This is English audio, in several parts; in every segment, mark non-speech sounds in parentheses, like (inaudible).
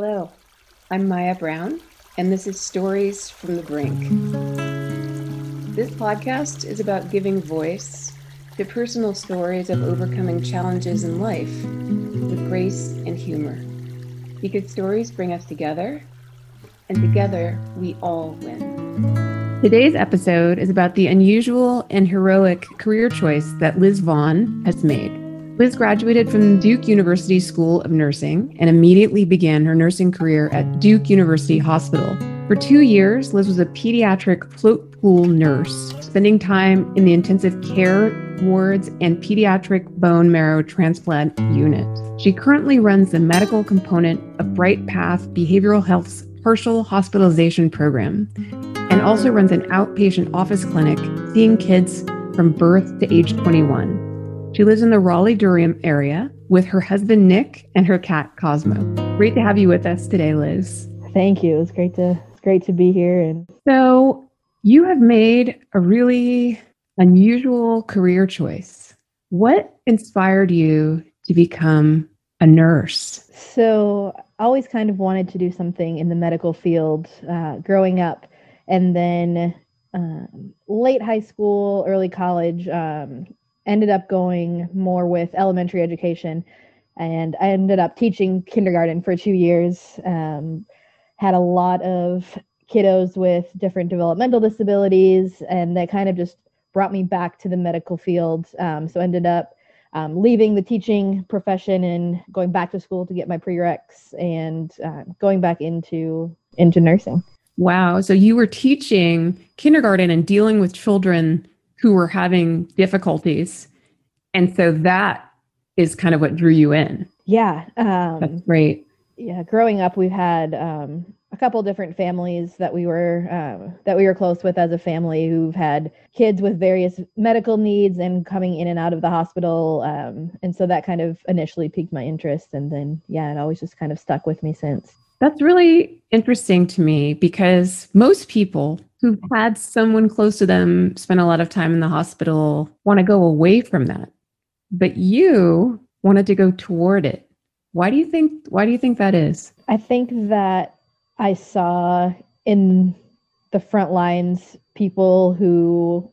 Hello, I'm Maya Browne, and this is Stories from the Brink. This podcast is about giving voice to personal stories of overcoming challenges in life with grace and humor. Because stories bring us together, and together we all win. Today's episode is about the unusual and heroic career choice that Liz Vaughan has made. Liz graduated from Duke University School of Nursing and immediately began her nursing career at Duke University Hospital. For two years, Liz was a pediatric float pool nurse, spending time in the intensive care wards and pediatric bone marrow transplant unit. She currently runs the medical component of Bright Path Behavioral Health's partial hospitalization program and also runs an outpatient office clinic seeing kids from birth to age 21. She lives in the Raleigh Durham area with her husband Nick and her cat Cosmo. Great to have you with us today, Liz. Thank you. It's great to it's great to be here and so you have made a really unusual career choice. What inspired you to become a nurse? So I always kind of wanted to do something in the medical field uh, growing up, and then um, late high school, early college, um, ended up going more with elementary education and I ended up teaching kindergarten for two years. Um, had a lot of kiddos with different developmental disabilities, and that kind of just brought me back to the medical field. Um, so ended up um, leaving the teaching profession and going back to school to get my prereqs and uh, going back into into nursing. Wow! So you were teaching kindergarten and dealing with children who were having difficulties. And so that is kind of what drew you in. Yeah. Um, That's great. Yeah. Growing up, we've had um, a couple different families that we were um, that we were close with as a family who've had kids with various medical needs and coming in and out of the hospital um, and so that kind of initially piqued my interest and then yeah it always just kind of stuck with me since that's really interesting to me because most people who've had someone close to them spend a lot of time in the hospital want to go away from that. But you wanted to go toward it. Why do you think why do you think that is? I think that I saw in the front lines people who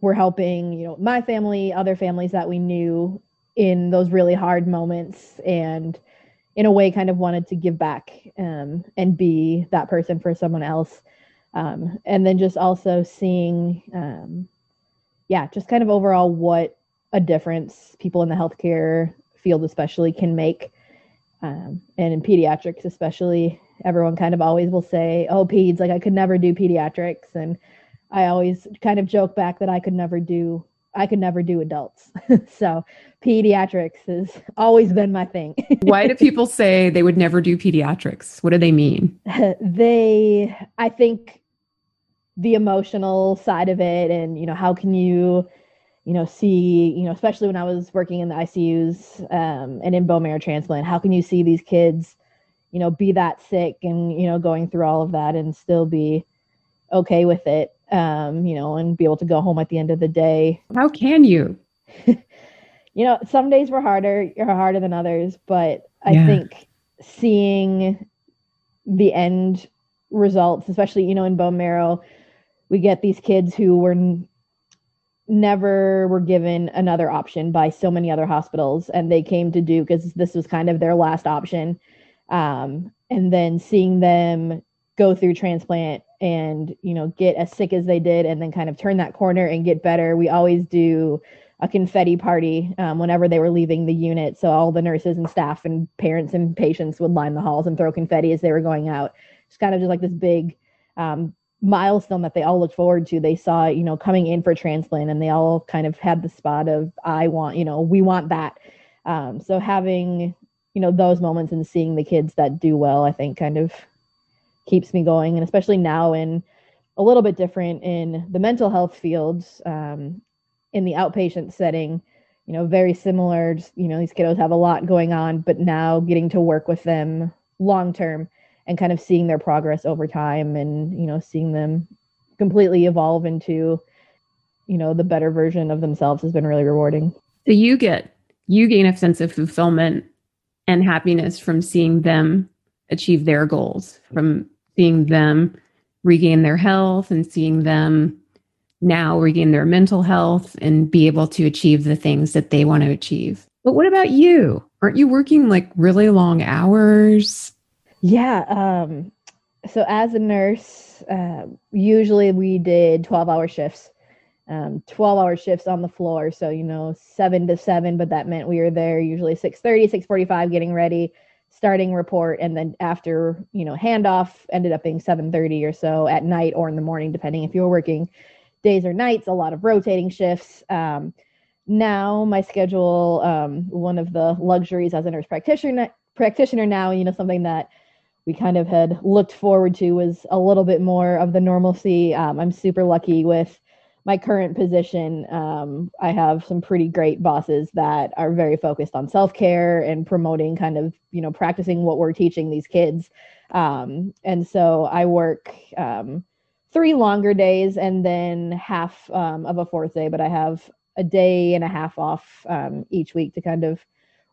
were helping, you know, my family, other families that we knew in those really hard moments and in a way kind of wanted to give back um, and be that person for someone else um, and then just also seeing um, yeah just kind of overall what a difference people in the healthcare field especially can make um, and in pediatrics especially everyone kind of always will say oh peds like i could never do pediatrics and i always kind of joke back that i could never do I could never do adults. (laughs) so pediatrics has always been my thing. (laughs) Why do people say they would never do pediatrics? What do they mean? (laughs) they, I think the emotional side of it and, you know, how can you, you know, see, you know, especially when I was working in the ICUs um, and in bone marrow transplant, how can you see these kids, you know, be that sick and, you know, going through all of that and still be okay with it? um, you know, and be able to go home at the end of the day. How can you? (laughs) you know, some days were harder, you're harder than others, but I yeah. think seeing the end results, especially, you know, in bone marrow, we get these kids who were n- never were given another option by so many other hospitals and they came to Duke because this was kind of their last option. Um, and then seeing them go through transplant and you know get as sick as they did and then kind of turn that corner and get better. We always do a confetti party um, whenever they were leaving the unit. So all the nurses and staff and parents and patients would line the halls and throw confetti as they were going out. It's kind of just like this big um, milestone that they all looked forward to. They saw you know coming in for transplant and they all kind of had the spot of i want you know we want that. Um, so having you know those moments and seeing the kids that do well i think kind of keeps me going and especially now in a little bit different in the mental health fields um, in the outpatient setting you know very similar just, you know these kiddos have a lot going on but now getting to work with them long term and kind of seeing their progress over time and you know seeing them completely evolve into you know the better version of themselves has been really rewarding so you get you gain a sense of fulfillment and happiness from seeing them achieve their goals from seeing them regain their health and seeing them now regain their mental health and be able to achieve the things that they want to achieve. But what about you? Aren't you working like really long hours? Yeah. Um, so as a nurse, uh, usually we did 12 hour shifts, um, 12 hour shifts on the floor. So, you know, seven to seven, but that meant we were there usually 630, 645 getting ready, starting report. And then after, you know, handoff ended up being 730 or so at night or in the morning, depending if you were working days or nights, a lot of rotating shifts. Um, now my schedule, um, one of the luxuries as a nurse practitioner, practitioner now, you know, something that we kind of had looked forward to was a little bit more of the normalcy. Um, I'm super lucky with my current position. Um, I have some pretty great bosses that are very focused on self care and promoting kind of, you know, practicing what we're teaching these kids. Um, and so I work um, three longer days and then half um, of a fourth day, but I have a day and a half off um, each week to kind of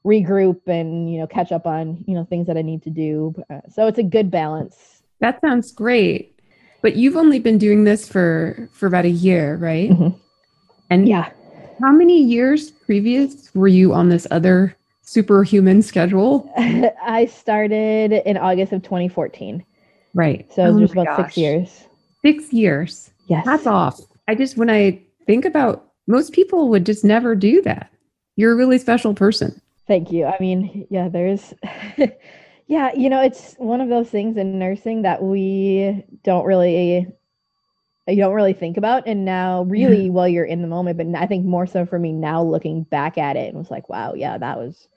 regroup and you know catch up on you know things that I need to do. Uh, so it's a good balance. That sounds great. But you've only been doing this for for about a year, right? Mm-hmm. And yeah, how many years previous were you on this other superhuman schedule? (laughs) I started in August of 2014. Right. So it was oh just about gosh. six years. Six years. Yes. That's off. I just, when I think about most people would just never do that. You're a really special person. Thank you. I mean, yeah, there's, (laughs) yeah, you know, it's one of those things in nursing that we don't really, you don't really think about. And now, really, (laughs) while you're in the moment, but I think more so for me now, looking back at it, and was like, wow, yeah, that was,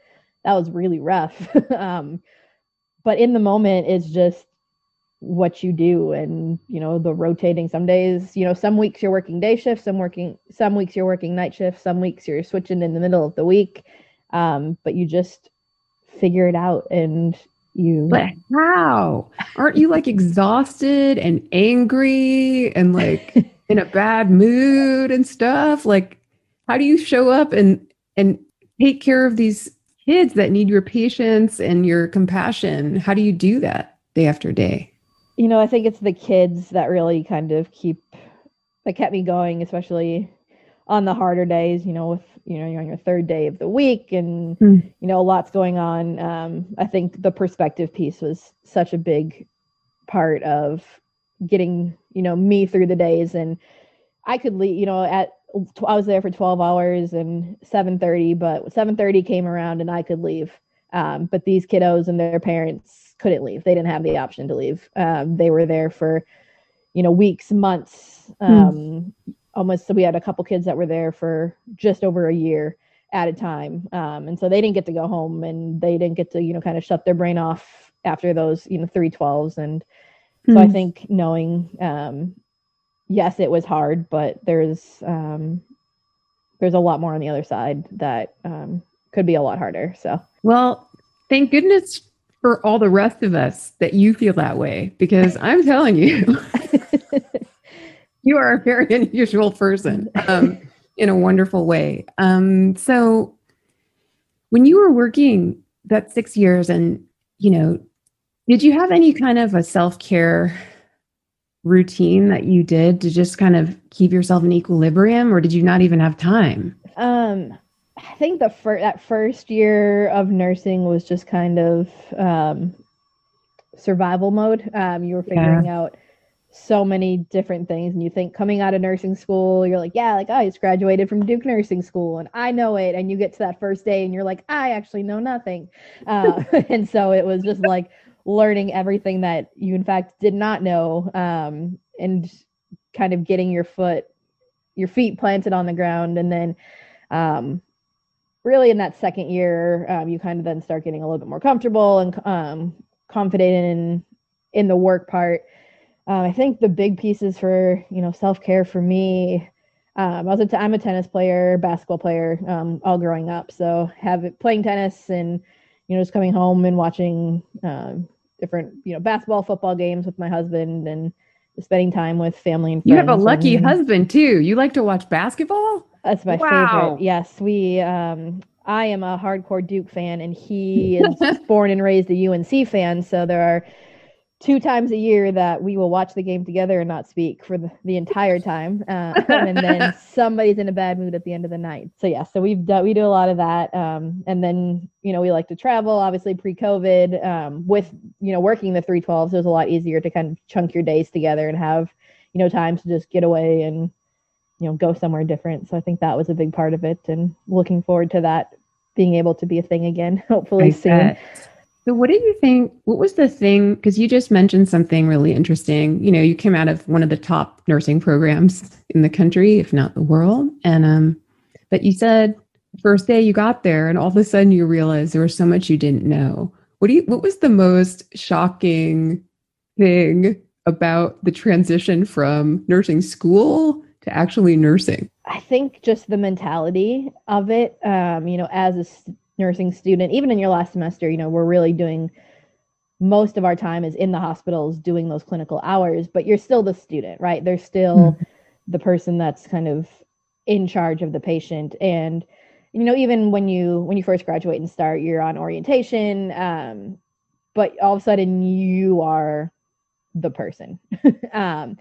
that was really rough. (laughs) um, but in the moment, it's just what you do and you know the rotating some days you know some weeks you're working day shifts some working some weeks you're working night shifts some weeks you're switching in the middle of the week um, but you just figure it out and you but how? Aren't you like exhausted and angry and like (laughs) in a bad mood and stuff? Like how do you show up and and take care of these kids that need your patience and your compassion? How do you do that day after day? You know, I think it's the kids that really kind of keep that kept me going, especially on the harder days, you know, with you know, you're on your third day of the week and mm. you know, lots going on. Um, I think the perspective piece was such a big part of getting, you know, me through the days and I could leave, you know, at I was there for 12 hours and 7:30, but 7:30 came around and I could leave. Um, but these kiddos and their parents couldn't leave. They didn't have the option to leave. Um, they were there for, you know, weeks, months. Hmm. Um, mm. Almost. So we had a couple kids that were there for just over a year at a time, um, and so they didn't get to go home, and they didn't get to, you know, kind of shut their brain off after those, you know, three twelves. And mm. so I hmm. think knowing, um, yes, it was hard, but there's um, there's a lot more on the other side that um, could be a lot harder. So well, thank goodness for all the rest of us that you feel that way because I'm telling you, (laughs) you are a very (laughs) unusual person um, in a wonderful way. Um, so, when you were working that six years, and you know, did you have any kind of a self care routine that you did to just kind of keep yourself in equilibrium, or did you not even have time? Um, I think the first that first year of nursing was just kind of um, survival mode. Um, you were figuring yeah. out so many different things, and you think coming out of nursing school, you're like, yeah, like I just graduated from Duke Nursing School, and I know it. And you get to that first day, and you're like, I actually know nothing. Uh, (laughs) and so it was just like learning everything that you in fact did not know, um, and kind of getting your foot, your feet planted on the ground, and then um, really in that second year, um, you kind of then start getting a little bit more comfortable and um, confident in in the work part. Um, I think the big pieces for you know self care for me. Um, I was a t- I'm a tennis player, basketball player, um, all growing up. So have it, playing tennis and you know just coming home and watching um, different you know basketball, football games with my husband and spending time with family and friends. You have a lucky and, husband too. You like to watch basketball? That's my wow. favorite. Yes, we. Um, I am a hardcore Duke fan, and he is (laughs) born and raised a UNC fan. So there are two times a year that we will watch the game together and not speak for the, the entire time. Uh, (laughs) and then somebody's in a bad mood at the end of the night. So yeah, so we've done, we do a lot of that. Um, and then, you know, we like to travel, obviously pre-COVID, um, with, you know, working the 312s, it was a lot easier to kind of chunk your days together and have, you know, time to just get away and, you know, go somewhere different. So I think that was a big part of it and looking forward to that being able to be a thing again, (laughs) hopefully I soon. Bet. So, what did you think? What was the thing? Because you just mentioned something really interesting. You know, you came out of one of the top nursing programs in the country, if not the world. And, um, but you said first day you got there, and all of a sudden you realized there was so much you didn't know. What do you? What was the most shocking thing about the transition from nursing school to actually nursing? I think just the mentality of it. Um, you know, as a nursing student, even in your last semester, you know, we're really doing most of our time is in the hospitals doing those clinical hours, but you're still the student, right? They're still mm-hmm. the person that's kind of in charge of the patient. And, you know, even when you when you first graduate and start, you're on orientation. Um, but all of a sudden you are the person. (laughs) um,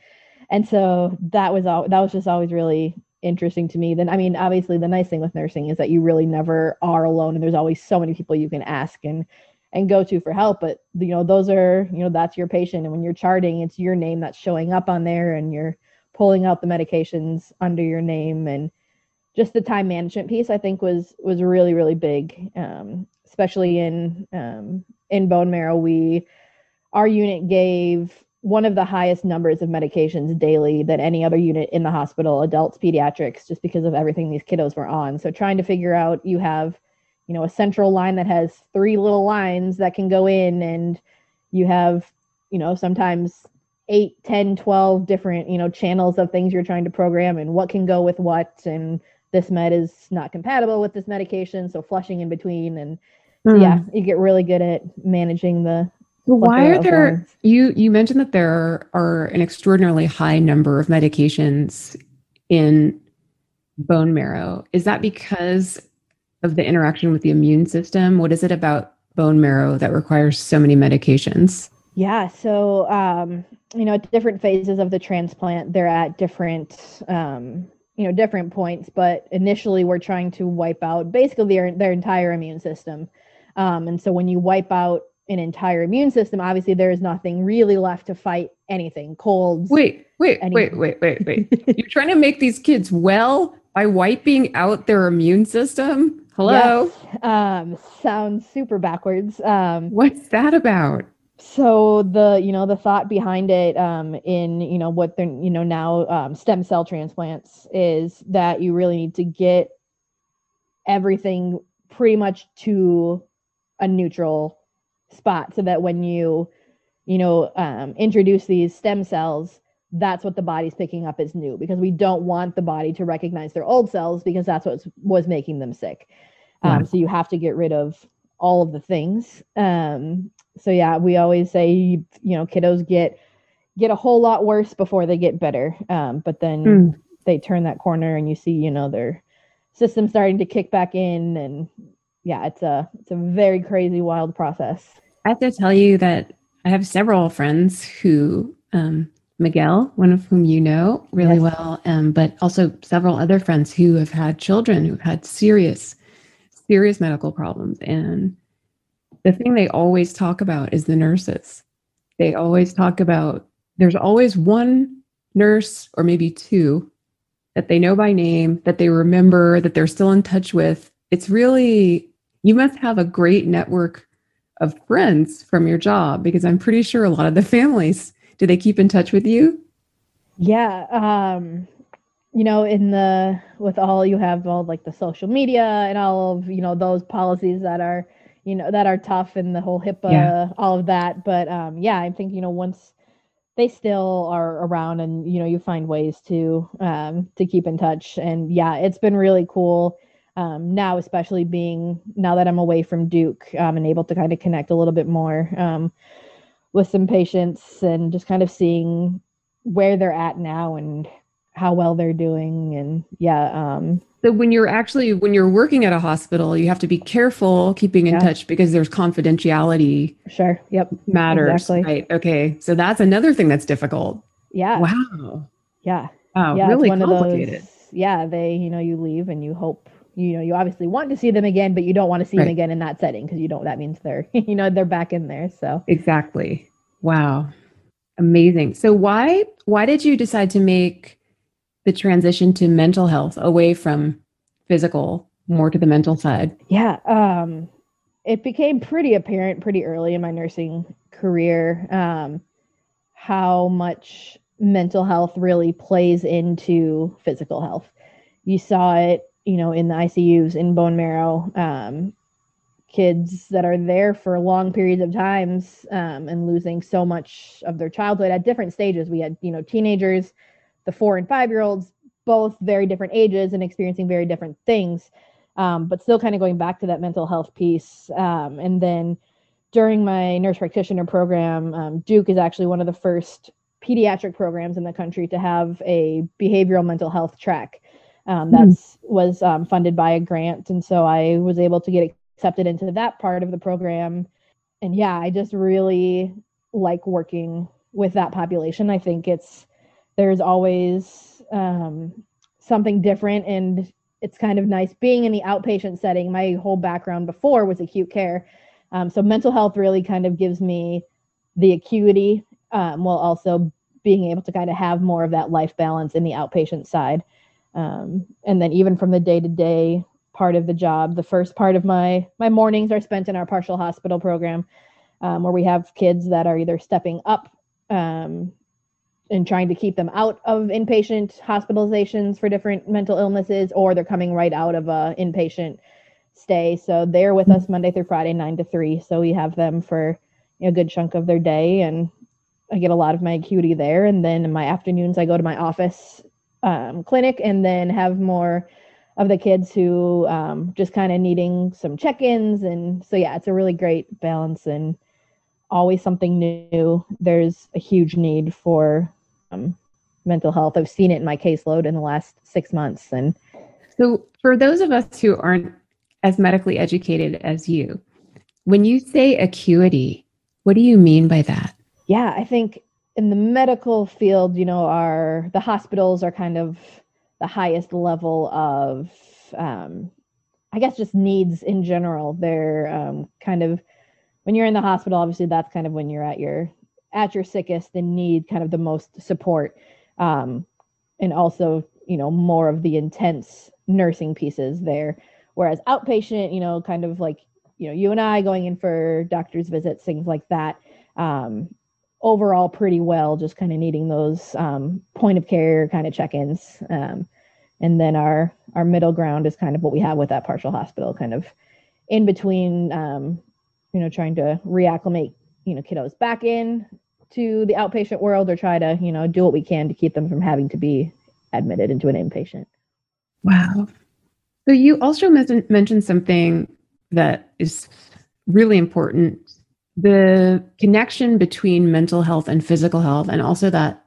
and so that was all that was just always really interesting to me. Then, I mean, obviously, the nice thing with nursing is that you really never are alone, and there's always so many people you can ask and and go to for help. But you know, those are you know that's your patient, and when you're charting, it's your name that's showing up on there, and you're pulling out the medications under your name, and just the time management piece, I think was was really really big, um, especially in um, in bone marrow. We our unit gave one of the highest numbers of medications daily than any other unit in the hospital, adults, pediatrics, just because of everything these kiddos were on. So trying to figure out you have, you know, a central line that has three little lines that can go in and you have, you know, sometimes 8, 10, 12 different, you know, channels of things you're trying to program and what can go with what and this med is not compatible with this medication, so flushing in between and mm. yeah, you get really good at managing the why are there you you mentioned that there are an extraordinarily high number of medications in bone marrow. Is that because of the interaction with the immune system? What is it about bone marrow that requires so many medications? Yeah so um, you know at different phases of the transplant they're at different um, you know different points but initially we're trying to wipe out basically their, their entire immune system. Um, and so when you wipe out an entire immune system, obviously there is nothing really left to fight anything, colds. Wait, wait, anything. wait, wait, wait, wait. (laughs) You're trying to make these kids well by wiping out their immune system? Hello? Yes. Um, sounds super backwards. Um, What's that about? So the you know the thought behind it um, in you know what they're you know now um, stem cell transplants is that you really need to get everything pretty much to a neutral spot so that when you you know um, introduce these stem cells that's what the body's picking up as new because we don't want the body to recognize their old cells because that's what was making them sick. Um, so you have to get rid of all of the things. Um, so yeah we always say you know kiddos get get a whole lot worse before they get better. Um, but then mm. they turn that corner and you see you know their system starting to kick back in and yeah it's a it's a very crazy wild process I have to tell you that I have several friends who, um, Miguel, one of whom you know really yes. well, um, but also several other friends who have had children who've had serious, serious medical problems. And the thing they always talk about is the nurses. They always talk about there's always one nurse or maybe two that they know by name, that they remember, that they're still in touch with. It's really, you must have a great network of friends from your job? Because I'm pretty sure a lot of the families, do they keep in touch with you? Yeah. Um, you know, in the, with all you have all like the social media and all of, you know, those policies that are, you know, that are tough and the whole HIPAA, yeah. all of that. But um, yeah, I think, you know, once they still are around and, you know, you find ways to, um, to keep in touch. And yeah, it's been really cool um, now, especially being now that I'm away from Duke um, and able to kind of connect a little bit more um, with some patients and just kind of seeing where they're at now and how well they're doing and yeah um so when you're actually when you're working at a hospital you have to be careful keeping in yeah. touch because there's confidentiality sure. Yep. matters exactly. right? Okay. So that's another thing that's difficult. Yeah. Wow. Yeah. Wow. Yeah, really complicated those, yeah they you know you leave and you hope you know you obviously want to see them again but you don't want to see right. them again in that setting because you don't that means they're (laughs) you know they're back in there so. Exactly. Wow. Amazing. So why why did you decide to make the transition to mental health away from physical more to the mental side? Yeah um it became pretty apparent pretty early in my nursing career um how much mental health really plays into physical health. You saw it you know, in the ICUs in bone marrow, um, kids that are there for long periods of times um, and losing so much of their childhood at different stages. We had, you know, teenagers, the four and five year olds, both very different ages and experiencing very different things, um, but still kind of going back to that mental health piece. Um, and then during my nurse practitioner program, um, Duke is actually one of the first pediatric programs in the country to have a behavioral mental health track um, hmm. that's mm-hmm. was um, funded by a grant, and so I was able to get accepted into that part of the program. And yeah, I just really like working with that population. I think it's there's always um, something different, and it's kind of nice being in the outpatient setting. My whole background before was acute care, um, so mental health really kind of gives me the acuity um, while also being able to kind of have more of that life balance in the outpatient side. Um, and then even from the day to day part of the job, the first part of my my mornings are spent in our partial hospital program, um, where we have kids that are either stepping up um, and trying to keep them out of inpatient hospitalizations for different mental illnesses, or they're coming right out of a inpatient stay. So they're with us Monday through Friday, nine to three. So we have them for a good chunk of their day, and I get a lot of my acuity there. And then in my afternoons, I go to my office um, clinic and then have more of the kids who um, just kind of needing some check-ins. And so yeah it's a really great balance and always something new. There's a huge need for um, mental health. I've seen it in my caseload in the last six months. And so for those of us who aren't as medically educated as you when you say acuity what do you mean by that? Yeah i think in the medical field, you know, are the hospitals are kind of the highest level of, um, I guess, just needs in general. They're um, kind of when you're in the hospital, obviously, that's kind of when you're at your at your sickest and need kind of the most support, um, and also, you know, more of the intense nursing pieces there. Whereas outpatient, you know, kind of like you know, you and I going in for doctor's visits, things like that. Um, overall pretty well, just kind of needing those um, point of care kind of check-ins. Um, and then our our middle ground is kind of what we have with that partial hospital, kind of in between, um, you know, trying to reacclimate, you know, kiddos back in to the outpatient world or try to, you know, do what we can to keep them from having to be admitted into an inpatient. Wow. So you also mentioned something that is really important the connection between mental health and physical health, and also that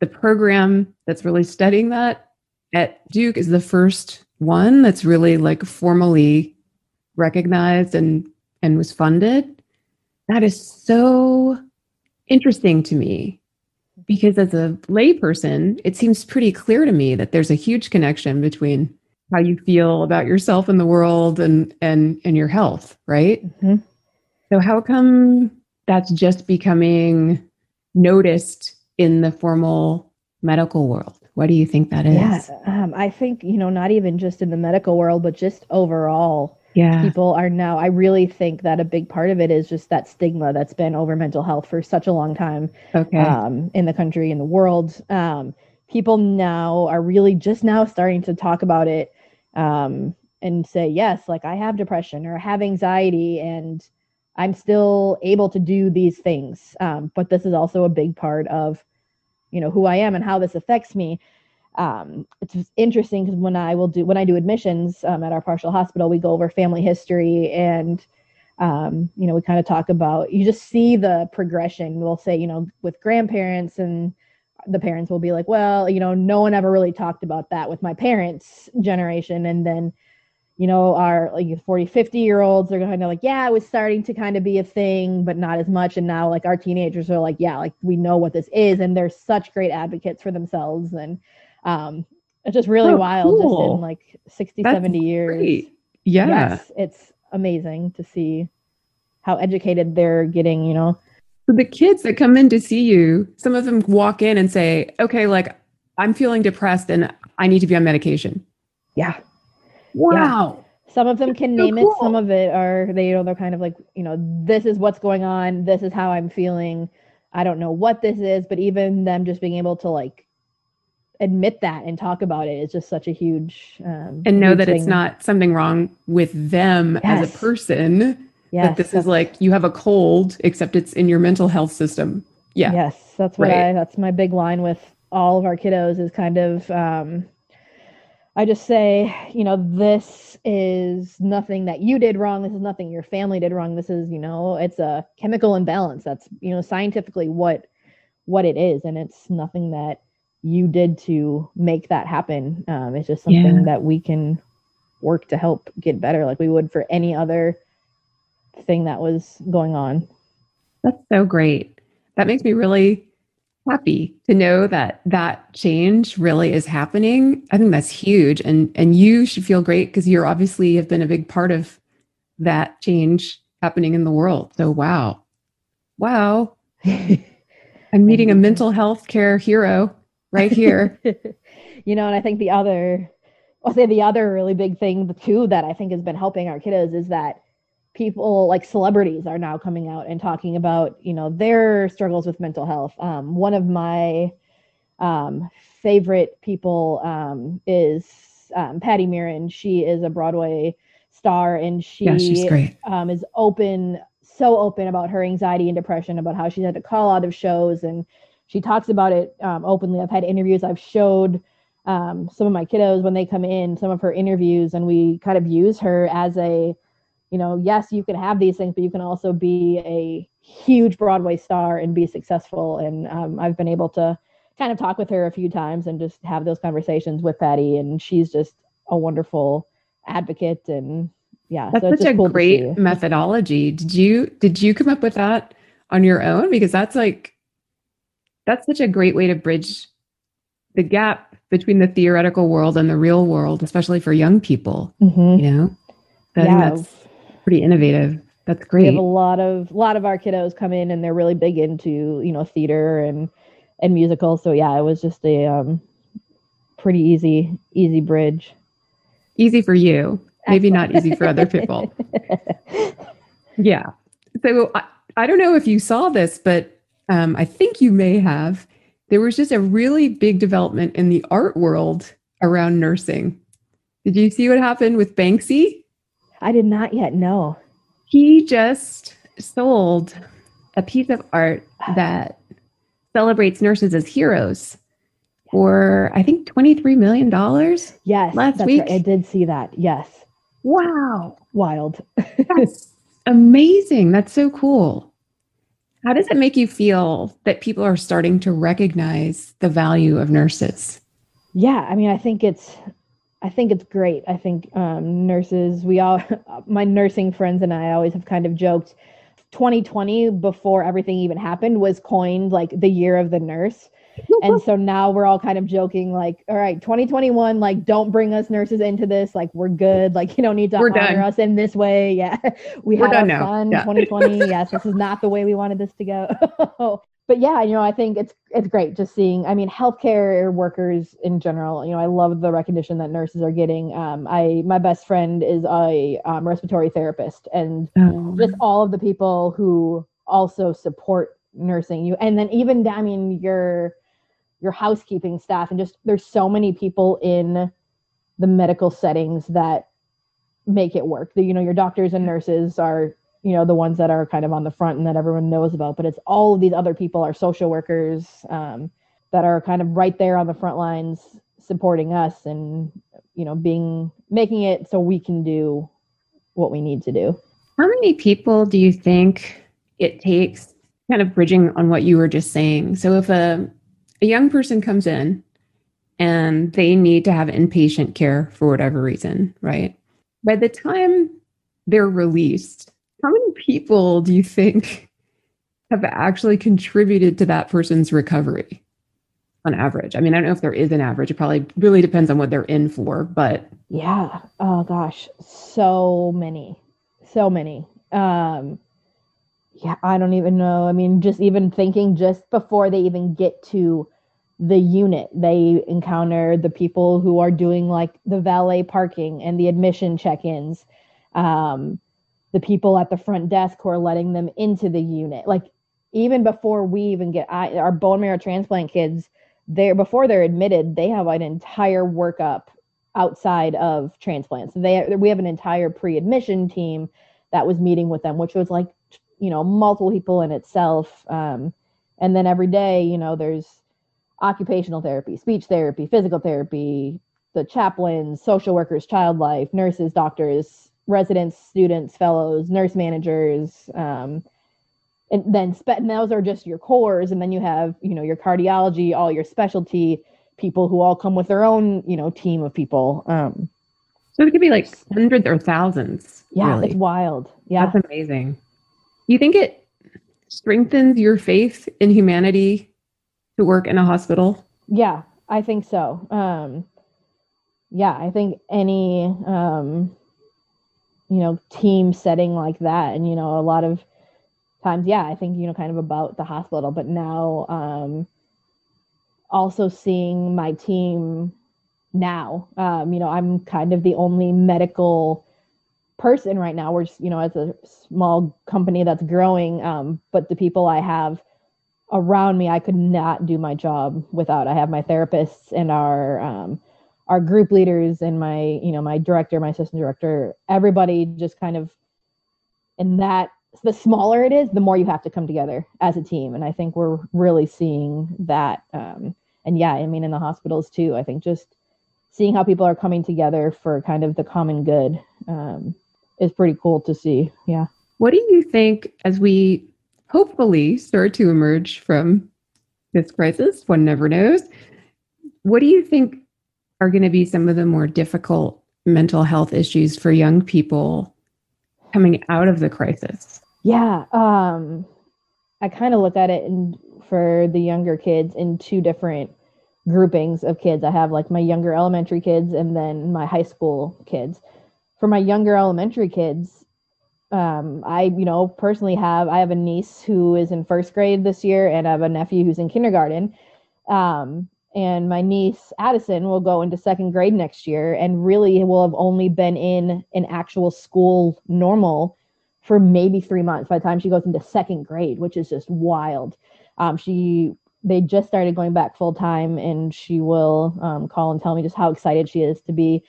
the program that's really studying that at Duke is the first one that's really like formally recognized and and was funded. That is so interesting to me because as a layperson, it seems pretty clear to me that there's a huge connection between how you feel about yourself in the world and and and your health, right? Mm-hmm. So, how come that's just becoming noticed in the formal medical world? What do you think that is? Yeah, um, I think, you know, not even just in the medical world, but just overall. Yeah. People are now, I really think that a big part of it is just that stigma that's been over mental health for such a long time okay. um, in the country, in the world. Um, people now are really just now starting to talk about it um, and say, yes, like I have depression or have anxiety. And I'm still able to do these things. Um, but this is also a big part of, you know, who I am and how this affects me. Um, it's interesting because when I will do when I do admissions um, at our partial hospital, we go over family history and um, you know we kind of talk about you just see the progression. We'll say you know with grandparents and the parents will be like, well, you know, no one ever really talked about that with my parents' generation. And then, you know, our like 40, 50 year olds are kind of like, yeah, it was starting to kind of be a thing, but not as much. And now, like, our teenagers are like, yeah, like, we know what this is. And they're such great advocates for themselves. And um, it's just really oh, wild cool. just in like 60, That's 70 years. Great. Yeah. Yes, it's amazing to see how educated they're getting, you know. So the kids that come in to see you, some of them walk in and say, okay, like I'm feeling depressed and I need to be on medication. Yeah. Wow. Yeah. Some of them can so name cool. it. Some of it are they, you know, they're kind of like, you know, this is what's going on. This is how I'm feeling. I don't know what this is, but even them just being able to like admit that and talk about it is just such a huge um, and know huge that thing. it's not something wrong with them yes. as a person yes, that this is like you have a cold except it's in your mental health system yeah yes that's what right. i that's my big line with all of our kiddos is kind of um, i just say you know this is nothing that you did wrong this is nothing your family did wrong this is you know it's a chemical imbalance that's you know scientifically what what it is and it's nothing that you did to make that happen. Um, it's just something yeah. that we can work to help get better, like we would for any other thing that was going on. That's so great. That makes me really happy to know that that change really is happening. I think that's huge, and and you should feel great because you're obviously have been a big part of that change happening in the world. So wow, wow. (laughs) I'm meeting a mental health care hero right here. (laughs) you know, and I think the other, I'll say the other really big thing too that I think has been helping our kiddos is that people like celebrities are now coming out and talking about you know their struggles with mental health. Um, one of my um, favorite people um, is um, Patti Murin. She is a Broadway star, and she yeah, she's great. Um, is open, so open about her anxiety and depression, about how she's had to call out of shows and she talks about it um, openly. I've had interviews. I've showed um, some of my kiddos when they come in some of her interviews, and we kind of use her as a, you know, yes, you can have these things, but you can also be a huge Broadway star and be successful. And um, I've been able to kind of talk with her a few times and just have those conversations with Patti. and she's just a wonderful advocate and yeah that's so such a cool great methodology did you did you come up with that on your own because that's like that's such a great way to bridge the gap between the theoretical world and the real world, especially for young people. Mm-hmm. You know, I yeah. that's pretty innovative. That's great. We have a lot of a lot of our kiddos come in and they're really big into you know theater and and musicals. So yeah, it was just a um, pretty easy easy bridge. Easy for you, maybe not easy for other people. (laughs) yeah. So I, I don't know if you saw this, but um, I think you may have, there was just a really big development in the art world around nursing. Did you see what happened with Banksy? I did not yet know. He just sold a piece of art (sighs) that celebrates nurses as heroes for I think $23 million. Yes. Last week. Right. I did see that. Yes. Wow. Wild. That's (laughs) amazing. That's so cool. How does it make you feel that people are starting to recognize the value of nurses? Yeah, I mean, I think it's I think it's great. I think um, nurses, we all, (laughs) my nursing friends and I always have kind of joked 2020, before everything even happened, was coined like the year of the nurse. (laughs) And so now we're all kind of joking like all right 2021 like don't bring us nurses into this. Like we're good. Like you don't need to we're honor done. us in this way. (laughs) Yeah. We we're had our fun yeah. 2020 yes this is not the way we wanted this to go but yeah you know i think it's it's great just seeing i mean healthcare workers in general you know i love the recognition that nurses are getting um i my best friend is a um, respiratory therapist and oh. just all of the people who also support nursing you and then even i mean your your housekeeping staff and just there's so many people in the medical settings that make it work. The, you know, your doctors and nurses are, you know, the ones that are kind of on the front and that everyone knows about, but it's all of these other people, our social workers, um, that are kind of right there on the front lines supporting us and, you know, being, making it so we can do what we need to do. How many people do you think it takes kind of bridging on what you were just saying? So if a a young person comes in and they need to have inpatient care for whatever reason, right? By the time they're released, how many people do you think have actually contributed to that person's recovery on average? I mean, I don't know if there is an average. It probably really depends on what they're in for, but yeah. Oh gosh, so many. So many. Um yeah, I don't even know. I mean, just even thinking just before they even get to the unit, they encounter the people who are doing like the valet parking and the admission check-ins. Um, the people at the front desk who are letting them into the unit. Like even before we even get I, our bone marrow transplant kids, they're before they're admitted, they have an entire workup outside of transplants. They we have an entire pre-admission team that was meeting with them, which was like you know multiple people in itself. Um, and then every day, you know, there's occupational therapy, speech therapy, physical therapy, the chaplains, social workers, child life, nurses, doctors, residents, students, fellows, nurse managers, um, and then spe- and those are just your cores, and then you have you know your cardiology, all your specialty people who all come with their own you know team of people. Um, so it could be like hundreds or thousands. Yeah, really. it's wild. Yeah, that's amazing. You think it strengthens your faith in humanity to work in a hospital? Yeah, I think so. Um, yeah, I think any um, you know team setting like that, and you know a lot of times, yeah, I think you know kind of about the hospital, but now um, also seeing my team now. Um, you know, I'm kind of the only medical person right now. We're just, you know, as a small company that's growing, um, but the people I have around me, I could not do my job without. I have my therapists and our um, our group leaders and my, you know, my director, my assistant director, everybody just kind of in that the smaller it is, the more you have to come together as a team. And I think we're really seeing that. Um, and yeah, I mean, in the hospitals too, I think just seeing how people are coming together for kind of the common good um, is pretty cool to see. Yeah. What do you think as we hopefully start to emerge from this crisis? One never knows. What do you think are going to be some of the more difficult mental health issues for young people coming out of the crisis? Yeah. Um, I kind of look at it in, for the younger kids in two different groupings of kids. I have like my younger elementary kids and then my high school kids for my younger elementary kids, um, I, you know, personally have I have a niece who is in first grade this year, and I have a nephew who's in kindergarten. Um, and my niece Addison will go into second grade next year, and really will have only been in an actual school normal for maybe three months by the time she goes into second grade, which is just wild. Um, she they just started going back full time, and she will um, call and tell me just how excited she is to be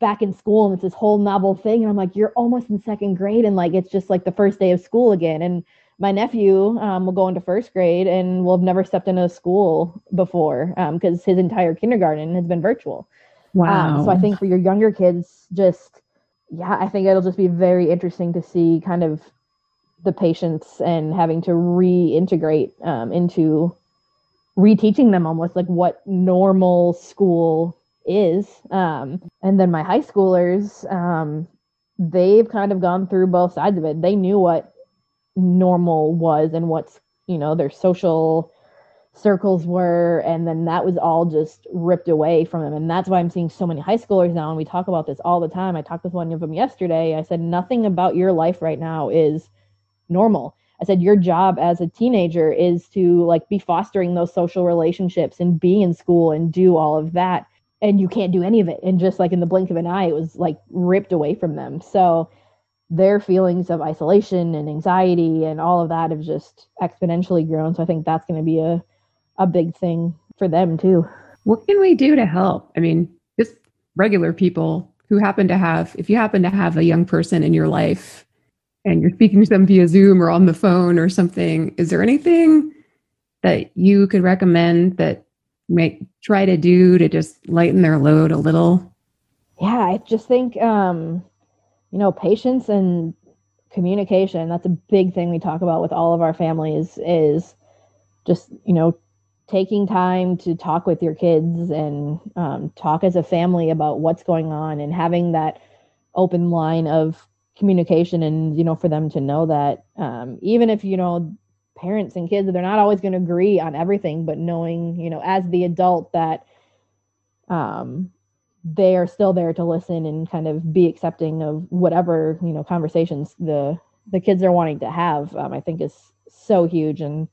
back in school and it's this whole novel thing and i'm like you're almost in second grade and like it's just like the first day of school again and my nephew um, will go into first grade and will have never stepped into a school before because um, his entire kindergarten has been virtual wow um, so i think for your younger kids just yeah i think it'll just be very interesting to see kind of the patience and having to reintegrate um, into reteaching them almost like what normal school is. Um, and then my high schoolers, um, they've kind of gone through both sides of it. They knew what normal was and what's, you know, their social circles were. And then that was all just ripped away from them. And that's why I'm seeing so many high schoolers now. And we talk about this all the time. I talked with one of them yesterday. I said, nothing about your life right now is normal. I said, your job as a teenager is to like be fostering those social relationships and be in school and do all of that and you can't do any of it. And just like in the blink of an eye, it was like ripped away from them. So their feelings of isolation and anxiety and all of that have just exponentially grown. So I think that's going to be a, a big thing for them too. What can we do to help? I mean, just regular people who happen to have, if you happen to have a young person in your life and you're speaking to them via Zoom or on the phone or something, is there anything that you could recommend that might try to do to just lighten their load a little? Yeah, I just think um, you know, patience and communication, that's a big thing we talk about with all of our families is just, you know, taking time to talk with your kids and um, talk as a family about what's going on and having that open line of communication and you know for them to know that um, even if you know parents and kids they're not always going to agree on everything but knowing you know as the adult that um, they are still there to listen and kind of be accepting of whatever you know conversations the the kids are wanting to have um, i think is so huge. And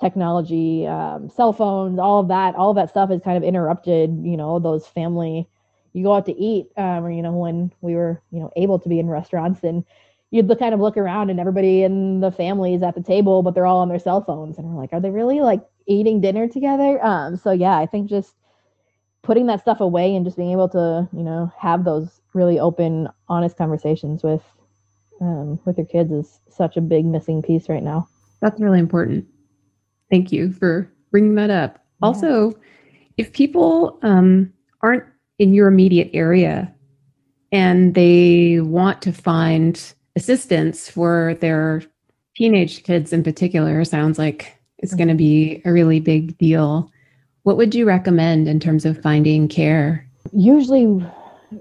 technology um, cell phones all of that all of that stuff is kind of interrupted you know those family you go out to eat um, or you know when we were you know able to be in restaurants and you'd look, kind of look around and everybody in the family is at the table but they're all on their cell phones. And we're like are they really like eating dinner together? Um so yeah i think just putting that stuff away and just being able to you know have those really open honest conversations with um, with your kids is such a big missing piece right now that's really important thank you for bringing that up yeah. also if people um, aren't in your immediate area and they want to find assistance for their teenage kids in particular sounds like it's mm-hmm. going to be a really big deal what would you recommend in terms of finding care? Usually,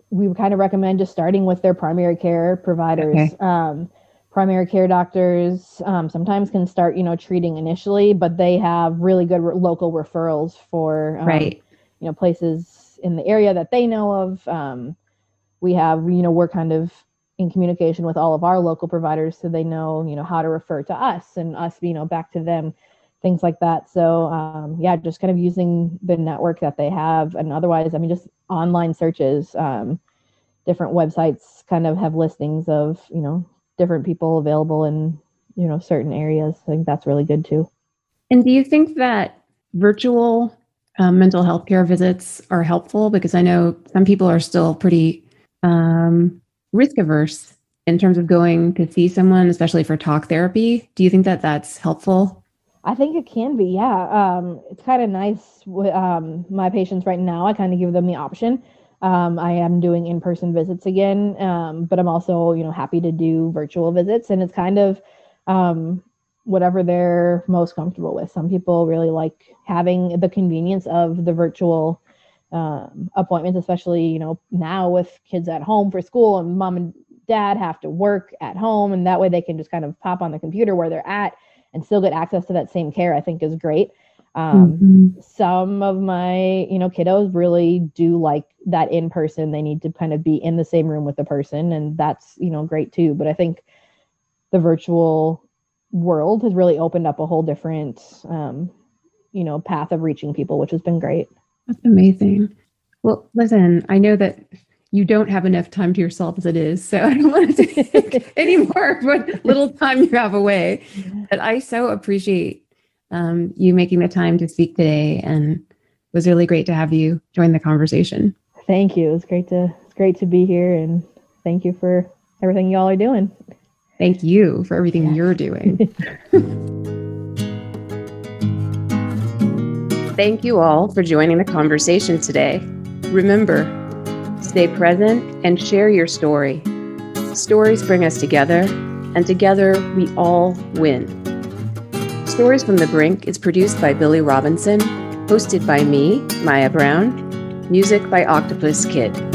we would kind of recommend just starting with their primary care providers. Okay. Um, primary care doctors um, sometimes can start, you know, treating initially, but they have really good re- local referrals for, um, right. you know, places in the area that they know of. Um, we have, you know, we're kind of in communication with all of our local providers so they know, you know, how to refer to us and us, you know, back to them things like that. So um, yeah, just kind of using the network that they have, and otherwise, I mean, just online searches. Um, different websites kind of have listings of you know different people available in you know certain areas. I think that's really good too. And do you think that virtual um, mental health care visits are helpful? Because I know some people are still pretty um, risk averse in terms of going to see someone, especially for talk therapy. Do you think that that's helpful? I think it can be, yeah. Um, it's kind of nice with um, my patients right now. I kind of give them the option. Um, I am doing in-person visits again, um, but I'm also, you know, happy to do virtual visits, and it's kind of um, whatever they're most comfortable with. Some people really like having the convenience of the virtual um, appointments, especially, you know, now with kids at home for school and mom and dad have to work at home, and that way they can just kind of pop on the computer where they're at and still get access to that same care, I think is great. Um, mm-hmm. Some of my, you know, kiddos really do like that in person. They need to kind of be in the same room with the person, and that's, you know, great too. But I think the virtual world has really opened up a whole different, um, you know, path of reaching people, which has been great. That's amazing. Well, listen, I know that you don't have enough time to yourself as it is. So (laughs) I don't want to take (laughs) any more what little time you have away. But I so appreciate um, you making the time to speak today, and it was really great to have you join the conversation. Thank you. It's great to it's great to be here, and thank you for everything y'all are doing. Thank you for everything yeah. you're doing. (laughs) Thank you all for joining the conversation today. Remember, Stay present and share your story. Stories bring us together, and together we all win. Stories from the Brink is produced by Billy Robinson, hosted by me, Maya Browne, music by Octopus Kid.